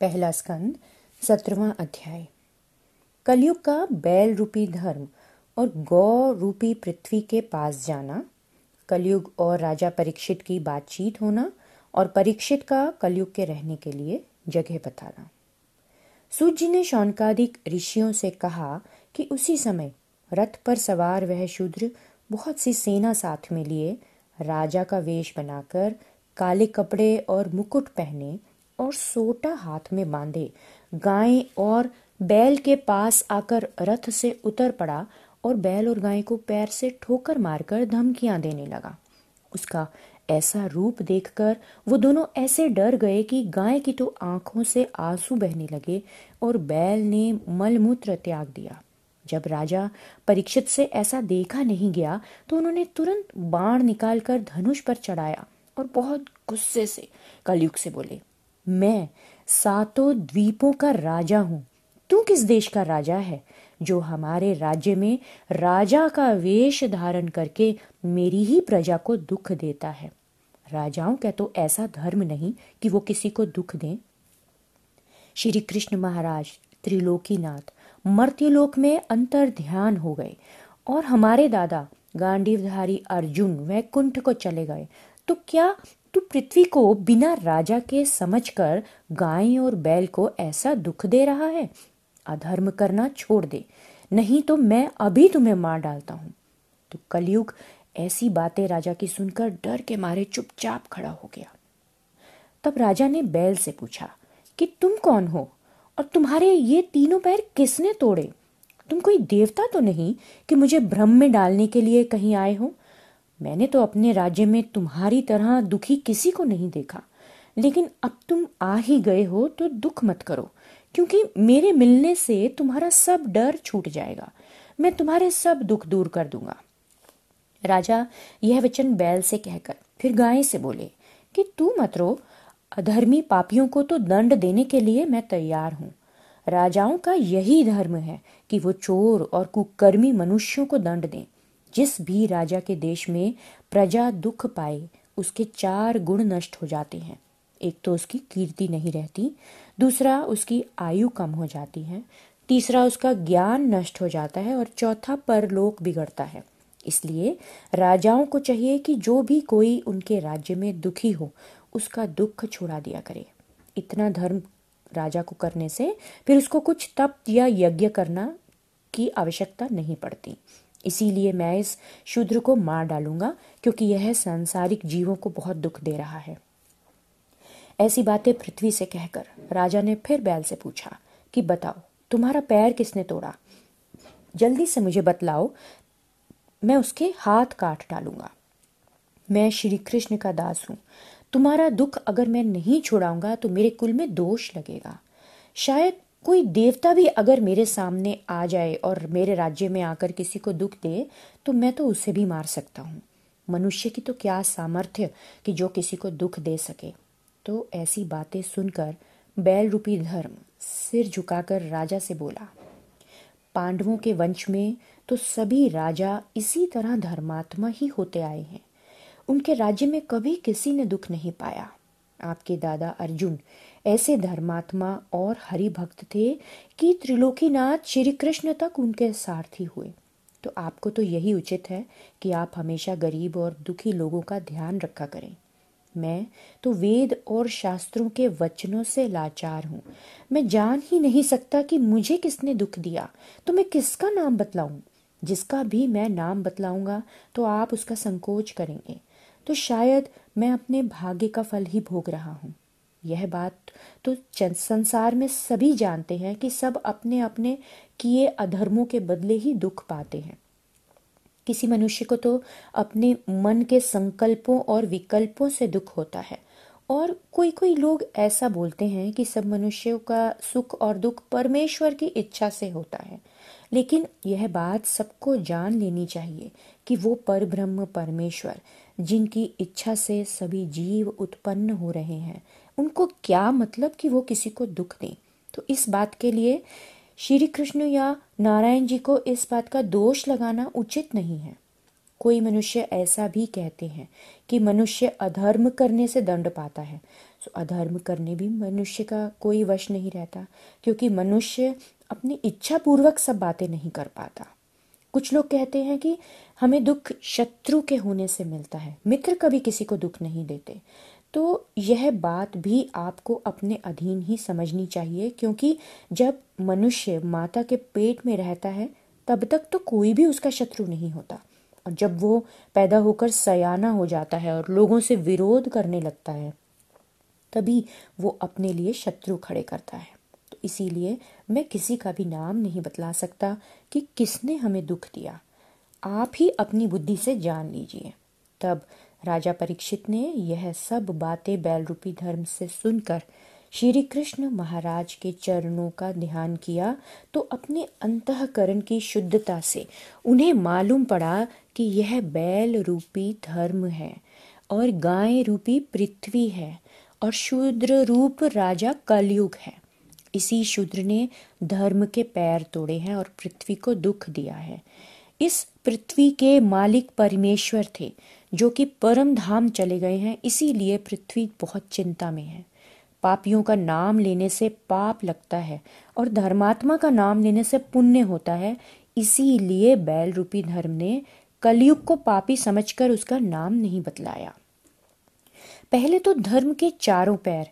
पहला स्कंद सत्रहवां अध्याय। कलयुग का बैल रूपी धर्म और गौ रूपी पृथ्वी के पास जाना, कलयुग और राजा परीक्षित की बातचीत होना और परीक्षित का कलयुग के रहने के लिए जगह बताना। सूत जी ने शौनकादिक ऋषियों से कहा कि उसी समय रथ पर सवार वह शूद्र बहुत सी सेना साथ में लिए, राजा का वेश बनाकर काले कपड़े और मुकुट पहने और सोटा हाथ में बांधे। गाय और बैल के पास आकर रथ से उतर पड़ा और बैल और गाय को पैर से ठोकर मारकर धमकियाँ देने लगा। उसका ऐसा रूप देखकर वो दोनों ऐसे डर गए कि गाय की तो आँखों से आँसू बहने लगे और बैल ने मलमूत्र त्याग दिया। जब राजा परीक्षित से ऐसा देखा नहीं गया तो उन्होंने तुरंत बाण निकालकर धनुष पर चढ़ाया और बहुत गुस्से से कलयुग से बोले मैं सातों द्वीपों का राजा हूँ। तू किस देश का राजा है, जो हमारे राज्य में राजा का वेश धारण करके मेरी ही प्रजा को दुख देता है? राजाओं का तो ऐसा धर्म नहीं कि वो किसी को दुख दें। श्री कृष्ण महाराज त्रिलोकीनाथ मर्त्यलोक में अंतर ध्यान हो गए और हमारे दादा गांडीवधारी अर्जुन वैकुंठ को चले गए। तो क्या तू पृथ्वी को बिना राजा के समझकर गाय और बैल को ऐसा दुख दे रहा है? अधर्म करना छोड़ दे। नहीं तो मैं अभी तुम्हें मार डालता हूँ। तो कलयुग, ऐसी बातें राजा की सुनकर डर के मारे चुपचाप खड़ा हो गया। तब राजा ने बैल से पूछा कि तुम कौन हो और तुम्हारे ये तीनों पैर किसने तोड़े? तुम कोई देवता तो नहीं कि मुझे भ्रम में डालने के लिए कहीं आए हो? मैंने तो अपने राज्य में तुम्हारी तरह दुखी किसी को नहीं देखा। लेकिन अब तुम आ ही गए हो तो दुख मत करो, क्योंकि मेरे मिलने से तुम्हारा सब डर छूट जाएगा। मैं तुम्हारे सब दुख दूर कर दूँगा। राजा यह वचन बैल से कहकर फिर गाय से बोले, कि तू मत रो। अधर्मी पापियों को तो दंड देने के लिए मैं तैयार हूँ। राजाओं का यही धर्म है कि वो चोर और कुकर्मी मनुष्यों को दंड दें। जिस भी राजा के देश में प्रजा दुख पाए, उसके चार गुण नष्ट हो जाते हैं। एक तो उसकी कीर्ति नहीं रहती, दूसरा उसकी आयु कम हो जाती है, तीसरा उसका ज्ञान नष्ट हो जाता है और चौथा परलोक बिगड़ता है। इसलिए राजाओं को चाहिए कि जो भी कोई उनके राज्य में दुखी हो, उसका दुख छुड़ा दिया करे। इतना धर्म राजा को करने से फिर उसको कुछ तप या यज्ञ करना की आवश्यकता नहीं पड़ती। इसीलिए मैं इस शूद्र को मार डालूँगा, क्योंकि यह सांसारिक जीवों को बहुत दुख दे रहा है। ऐसी बातें पृथ्वी से कहकर राजा ने फिर बैल से पूछा कि बताओ, तुम्हारा पैर किसने तोड़ा? जल्दी से मुझे बतलाओ, मैं उसके हाथ काट डालूँगा। मैं श्री कृष्ण का दास हूँ। तुम्हारा दुख अगर मैं नहीं छुड़ाऊँगा तो मेरे कुल में दोष लगेगा। शायद कोई देवता भी अगर मेरे सामने आ जाए और मेरे राज्य में आकर किसी को दुख दे तो मैं तो उसे भी मार सकता हूँ। मनुष्य की तो क्या सामर्थ्य कि जो किसी को दुख दे सके? तो ऐसी बातें सुनकर बैल रूपी धर्म सिर झुकाकर राजा से बोला, पांडवों के वंश में तो सभी राजा इसी तरह धर्मात्मा ही होते आए हैं। उनके राज्य में कभी किसी ने दुख नहीं पाया। आपके दादा अर्जुन। ऐसे धर्मात्मा और हरि भक्त थे कि त्रिलोकीनाथ श्री कृष्ण तक उनके सारथी हुए। तो आपको तो यही उचित है कि आप हमेशा गरीब और दुखी लोगों का ध्यान रखा करें। मैं तो वेद और शास्त्रों के वचनों से लाचार हूँ। मैं जान ही नहीं सकता कि मुझे किसने दुख दिया। तो मैं किसका नाम बतलाऊं? जिसका भी मैं नाम बतलाऊँगा तो आप उसका संकोच करेंगे। तो शायद मैं अपने भाग्य का फल ही भोग रहा हूँ। यह बात तो संसार में सभी जानते हैं कि सब अपने अपने किए अधर्मों के बदले ही दुख पाते हैं। किसी मनुष्य को तो अपने मन के संकल्पों और विकल्पों से दुख होता है। और कोई कोई लोग ऐसा बोलते हैं कि सब मनुष्यों का सुख और दुख परमेश्वर की इच्छा से होता है। लेकिन यह बात सबको जान लेनी चाहिए कि वो परब्रह्म परमेश्वर, जिनकी इच्छा से सभी जीव उत्पन्न हो रहे हैं। उनको क्या मतलब कि वो किसी को दुख दें? तो इस बात के लिए श्री कृष्ण या नारायण जी को इस बात का दोष लगाना उचित नहीं है। कोई मनुष्य ऐसा भी कहते हैं कि मनुष्य अधर्म करने से दंड पाता है। तो अधर्म करने भी मनुष्य का कोई वश नहीं रहता, क्योंकि मनुष्य अपनी इच्छा पूर्वक सब बातें नहीं कर पाता। कुछ लोग कहते हैं कि हमें दुख शत्रु के होने से मिलता है, मित्र कभी किसी को दुख नहीं देते। तो यह बात भी आपको अपने अधीन ही समझनी चाहिए, क्योंकि जब मनुष्य माता के पेट में रहता है, तब तक तो कोई भी उसका शत्रु नहीं होता। और जब वो पैदा होकर सयाना हो जाता है और लोगों से विरोध करने लगता है, तभी वो अपने लिए शत्रु खड़े करता है। इसीलिए मैं किसी का भी नाम नहीं बतला सकता कि किसने हमें दुख दिया। आप ही अपनी बुद्धि से जान लीजिए। तब राजा परीक्षित ने यह सब बातें बैल रूपी धर्म से सुनकर श्री कृष्ण महाराज के चरणों का ध्यान किया तो अपने अंतकरण की शुद्धता से उन्हें मालूम पड़ा कि यह बैल रूपी धर्म है और गाय रूपी पृथ्वी है और शूद्र रूप राजा कलयुग है। इसी शूद्र ने धर्म के पैर तोड़े हैं और पृथ्वी को दुख दिया है। इस पृथ्वी के मालिक परमेश्वर थे, जो कि परम धाम चले गए हैं, इसीलिए पृथ्वी बहुत चिंता में है। पापियों का नाम लेने से पाप लगता है और धर्मात्मा का नाम लेने से पुण्य होता है, इसीलिए बैल रूपी धर्म ने कलयुग को पापी समझकर उसका नाम नहीं बतलाया। पहले तो धर्म के चारों पैर,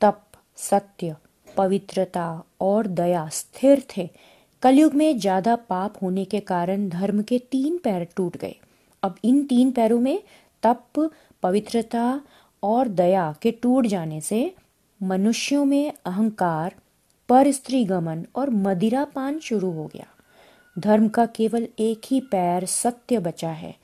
तप, सत्य पवित्रता और दया स्थिर थे। कलयुग में ज़्यादा पाप होने के कारण धर्म के तीन पैर टूट गए। अब इन तीन पैरों में तप, पवित्रता और दया के टूट जाने से मनुष्यों में अहंकार पर स्त्री गमन और मदिरापान शुरू हो गया। धर्म का केवल एक ही पैर सत्य बचा है।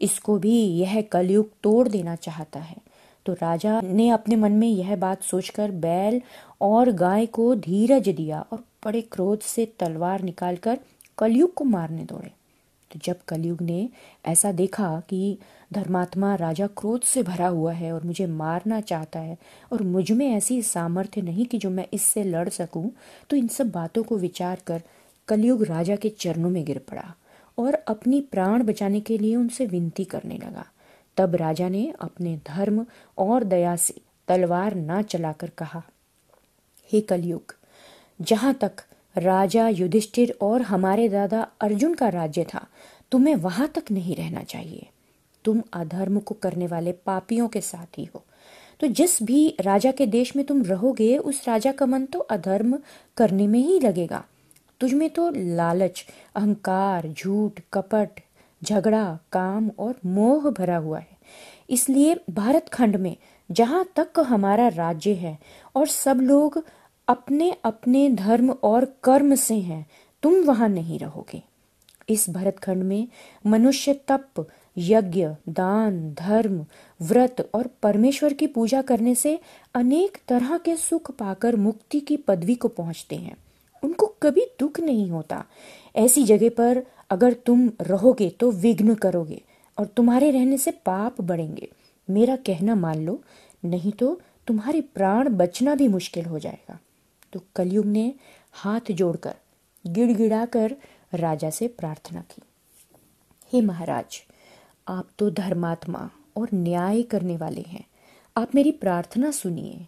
इसको भी यह कलयुग तोड़ देना चाहता है। तो राजा ने अपने मन में यह बात सोचकर बैल और गाय को धीरज दिया और बड़े क्रोध से तलवार निकालकर कलयुग को मारने दौड़े। तो जब कलयुग ने ऐसा देखा कि धर्मात्मा राजा क्रोध से भरा हुआ है और मुझे मारना चाहता है और मुझमें ऐसी सामर्थ्य नहीं कि जो मैं इससे लड़ सकूँ तो इन सब बातों को विचार कर कलयुग राजा के चरणों में गिर पड़ा और अपनी प्राण बचाने के लिए उनसे विनती करने लगा। तब राजा ने अपने धर्म और दया से तलवार ना चलाकर कहा, हे कलयुग, जहाँ तक राजा युधिष्ठिर और हमारे दादा अर्जुन का राज्य था, तुम्हें वहाँ तक नहीं रहना चाहिए। तुम अधर्म को करने वाले पापियों के साथ ही हो। तो जिस भी राजा के देश में तुम रहोगे, उस राजा का मन तो अधर्म करने में ही लगेगा। तुझमें तो लालच, अहंकार, झूठ, कपट झगड़ा, काम और मोह भरा हुआ है। इसलिए भारत खंड में जहाँ तक हमारा राज्य है और सब लोग अपने अपने धर्म और कर्म से हैं, तुम वहाँ नहीं रहोगे। इस भरतखंड में मनुष्य तप, यज्ञ, दान, धर्म, व्रत और परमेश्वर की पूजा करने से अनेक तरह के सुख पाकर मुक्ति की पदवी को पहुँचते हैं। उनको कभी दुख नहीं होता। ऐसी जगह पर अगर तुम रहोगे तो विघ्न करोगे और तुम्हारे रहने से पाप बढ़ेंगे। मेरा कहना मान लो, नहीं तो तुम्हारे प्राण बचना भी मुश्किल हो जाएगा। तो कलयुग ने हाथ जोड़कर, गिड़गिड़ाकर राजा से प्रार्थना की। हे महाराज, आप तो धर्मात्मा और न्याय करने वाले हैं। आप मेरी प्रार्थना सुनिए।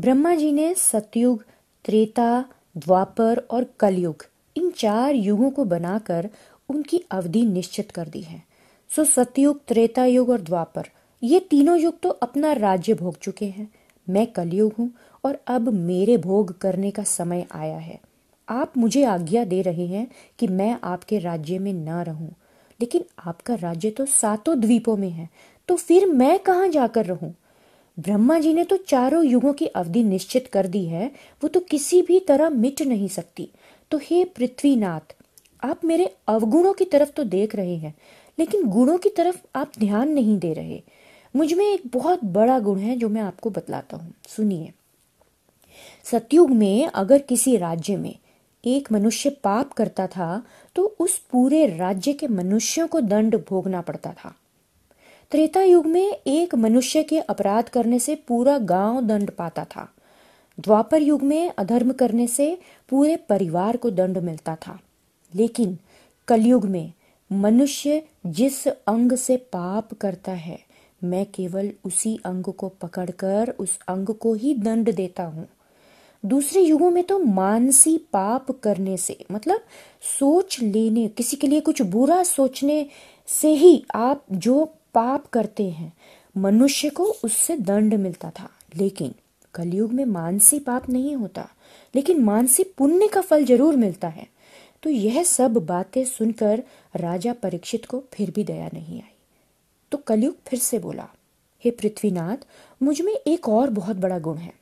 ब्रह्मा जी ने सतयुग, त्रेता, द्वापर और कलयुग इन चार युगों को बनाकर उनकी अवधि निश्चित कर दी है। सो सतयुग त्रेता युग और द्वापर, ये तीनों युग तो अपना राज्य भोग चुके हैं। मैं कलयुग हूँ और अब मेरे भोग करने का समय आया है। आप मुझे आज्ञा दे रहे हैं कि मैं आपके राज्य में न रहूँ, लेकिन आपका राज्य तो सातों द्वीपों में है तो फिर मैं कहाँ जाकर रहूँ? ब्रह्मा जी ने तो चारों युगों की अवधि निश्चित कर दी है, वो तो किसी भी तरह मिट नहीं सकती। तो हे पृथ्वीनाथ, आप मेरे अवगुणों की तरफ़ तो देख रहे हैं, लेकिन गुणों की तरफ़ आप ध्यान नहीं दे रहे। मुझमें एक बहुत बड़ा गुण है जो मैं आपको बतलाता हूँ। सुनिए। सतयुग में अगर किसी राज्य में एक मनुष्य पाप करता था तो उस पूरे राज्य के मनुष्यों को दंड भोगना पड़ता था। त्रेता युग में एक मनुष्य के अपराध करने से पूरा गाँव दंड पाता था। द्वापर युग में अधर्म करने से पूरे परिवार को दंड मिलता था। लेकिन कलयुग में मनुष्य जिस अंग से पाप करता है, मैं केवल उसी अंग को पकड़कर उस अंग को ही दंड देता हूँ। दूसरे युगों में तो मानसी पाप करने से मतलब सोच लेने, किसी के लिए कुछ बुरा सोचने से ही आप जो पाप करते हैं, मनुष्य को उससे दंड मिलता था। लेकिन कलयुग में मानसी पाप नहीं होता, लेकिन मानसी पुण्य का फल ज़रूर मिलता है। तो यह सब बातें सुनकर राजा परीक्षित को फिर भी दया नहीं आई। तो कलयुग फिर से बोला, हे पृथ्वीनाथ, मुझमें एक और बहुत बड़ा गुण है।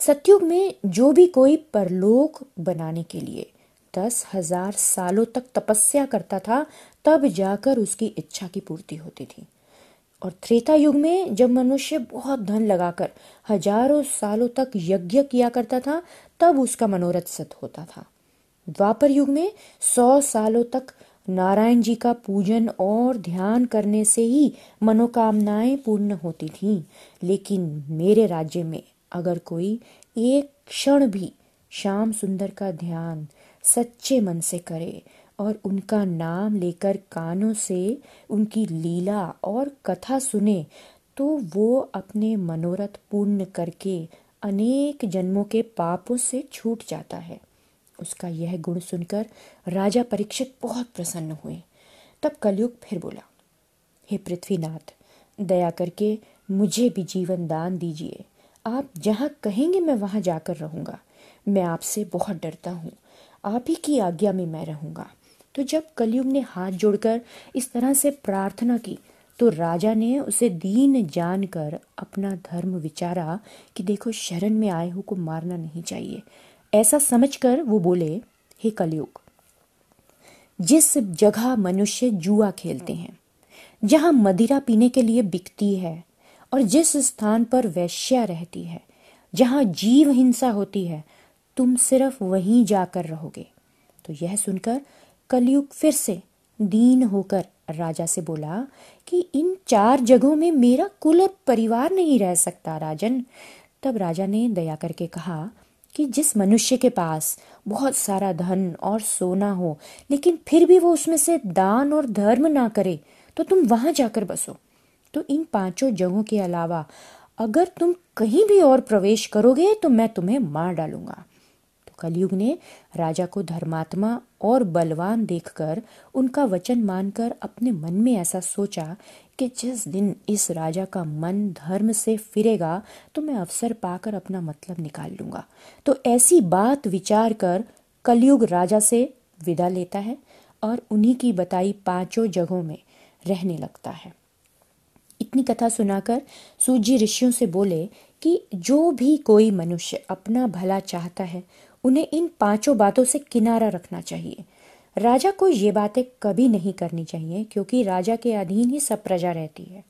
सत्युग में जो भी कोई परलोक बनाने के लिए दस हज़ार सालों तक तपस्या करता था, तब जाकर उसकी इच्छा की पूर्ति होती थी। और त्रेता युग में जब मनुष्य बहुत धन लगाकर हज़ारों सालों तक यज्ञ किया करता था, तब उसका मनोरथ सत होता था। द्वापर युग में सौ सालों तक नारायण जी का पूजन और ध्यान करने से ही मनोकामनाएँ पूर्ण होती थीं। लेकिन मेरे राज्य में अगर कोई एक क्षण भी श्याम सुंदर का ध्यान सच्चे मन से करे और उनका नाम लेकर कानों से उनकी लीला और कथा सुने तो वो अपने मनोरथ पूर्ण करके अनेक जन्मों के पापों से छूट जाता है। उसका यह गुण सुनकर राजा परीक्षित बहुत प्रसन्न हुए। तब कलयुग फिर बोला, हे पृथ्वीनाथ, दया करके मुझे भी जीवन दान दीजिए। आप जहाँ कहेंगे मैं वहाँ जाकर रहूँगा। मैं आपसे बहुत डरता हूँ। आप ही की आज्ञा में मैं रहूँगा। तो जब कलयुग ने हाथ जोड़कर इस तरह से प्रार्थना की तो राजा ने उसे दीन जानकर अपना धर्म विचारा कि देखो शरण में आए हो को मारना नहीं चाहिए। ऐसा समझकर वो बोले, हे कलयुग, जिस जगह मनुष्य जुआ खेलते हैं, जहाँ मदिरा पीने के लिए बिकती है और जिस स्थान पर वैश्या रहती है, जहाँ जीव हिंसा होती है, तुम सिर्फ़ वहीं जाकर रहोगे। तो यह सुनकर कलयुग फिर से दीन होकर राजा से बोला कि इन चार जगहों में मेरा कुल और परिवार नहीं रह सकता राजन। तब राजा ने दया करके कहा कि जिस मनुष्य के पास बहुत सारा धन और सोना हो, लेकिन फिर भी वो उसमें से दान और धर्म ना करे तो तुम वहाँ जाकर बसो। तो इन पाँचों जगहों के अलावा अगर तुम कहीं भी और प्रवेश करोगे तो मैं तुम्हें मार डालूँगा। कलयुग ने राजा को धर्मात्मा और बलवान देखकर उनका वचन मानकर अपने मन में ऐसा सोचा कि जिस दिन इस राजा का मन धर्म से फिरेगा तो मैं अवसर पाकर अपना मतलब निकाल लूँगा। तो ऐसी बात विचार कर कलयुग राजा से विदा लेता है और उन्हीं की बताई पाँचों जगहों में रहने लगता है। इतनी कथा सुनाकर सूजी ऋषियों से बोले कि जो भी कोई मनुष्य अपना भला चाहता है उन्हें इन पाँचों बातों से किनारा रखना चाहिए। राजा को ये बातें कभी नहीं करनी चाहिए, क्योंकि राजा के अधीन ही सब प्रजा रहती है।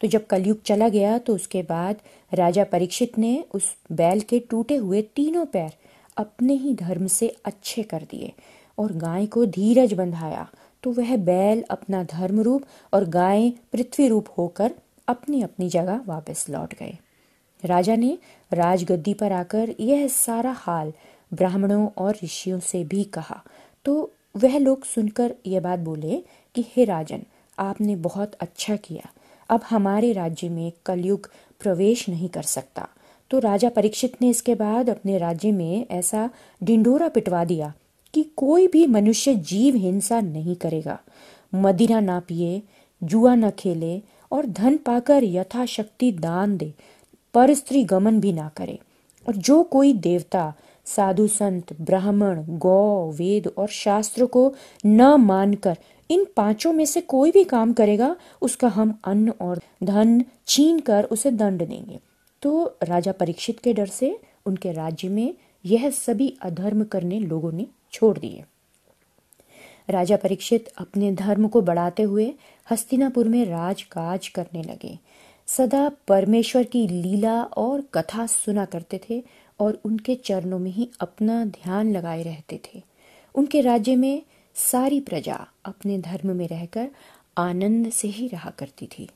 तो जब कलयुग चला गया तो उसके बाद राजा परीक्षित ने उस बैल के टूटे हुए तीनों पैर अपने ही धर्म से अच्छे कर दिए और गाय को धीरज बंधाया। तो वह बैल अपना धर्म रूप और गाय पृथ्वी रूप होकर अपनी अपनी जगह वापस लौट गए। राजा ने राजगद्दी पर आकर यह सारा हाल ब्राह्मणों और ऋषियों से भी कहा। तो वह लोग सुनकर यह बात बोले कि, हे राजन, आपने बहुत अच्छा किया। अब हमारे राज्य में कलयुग प्रवेश नहीं कर सकता। तो राजा परीक्षित ने इसके बाद अपने राज्य में ऐसा डिंडोरा पिटवा दिया कि कोई भी मनुष्य जीव हिंसा नहीं करेगा। मदिरा ना पिए, जुआ न खेले और धन पाकर यथाशक्ति दान दे, पर स्त्री गमन भी ना करे। और जो कोई देवता साधु संत, ब्राह्मण, गौ, वेद और शास्त्र को न मानकर, इन पाँचों में से कोई भी काम करेगा, उसका हम अन्न और धन छीन कर उसे दंड देंगे। तो राजा परीक्षित के डर से उनके राज्य में यह सभी अधर्म करने लोगों ने छोड़ दिए। राजा परीक्षित अपने धर्म को बढ़ाते हुए हस्तिनापुर में राजकाज करने लगे। सदा परमेश्वर की लीला और कथा सुना करते थे और उनके चरणों में ही अपना ध्यान लगाए रहते थे। उनके राज्य में सारी प्रजा अपने धर्म में रहकर आनंद से ही रहा करती थी।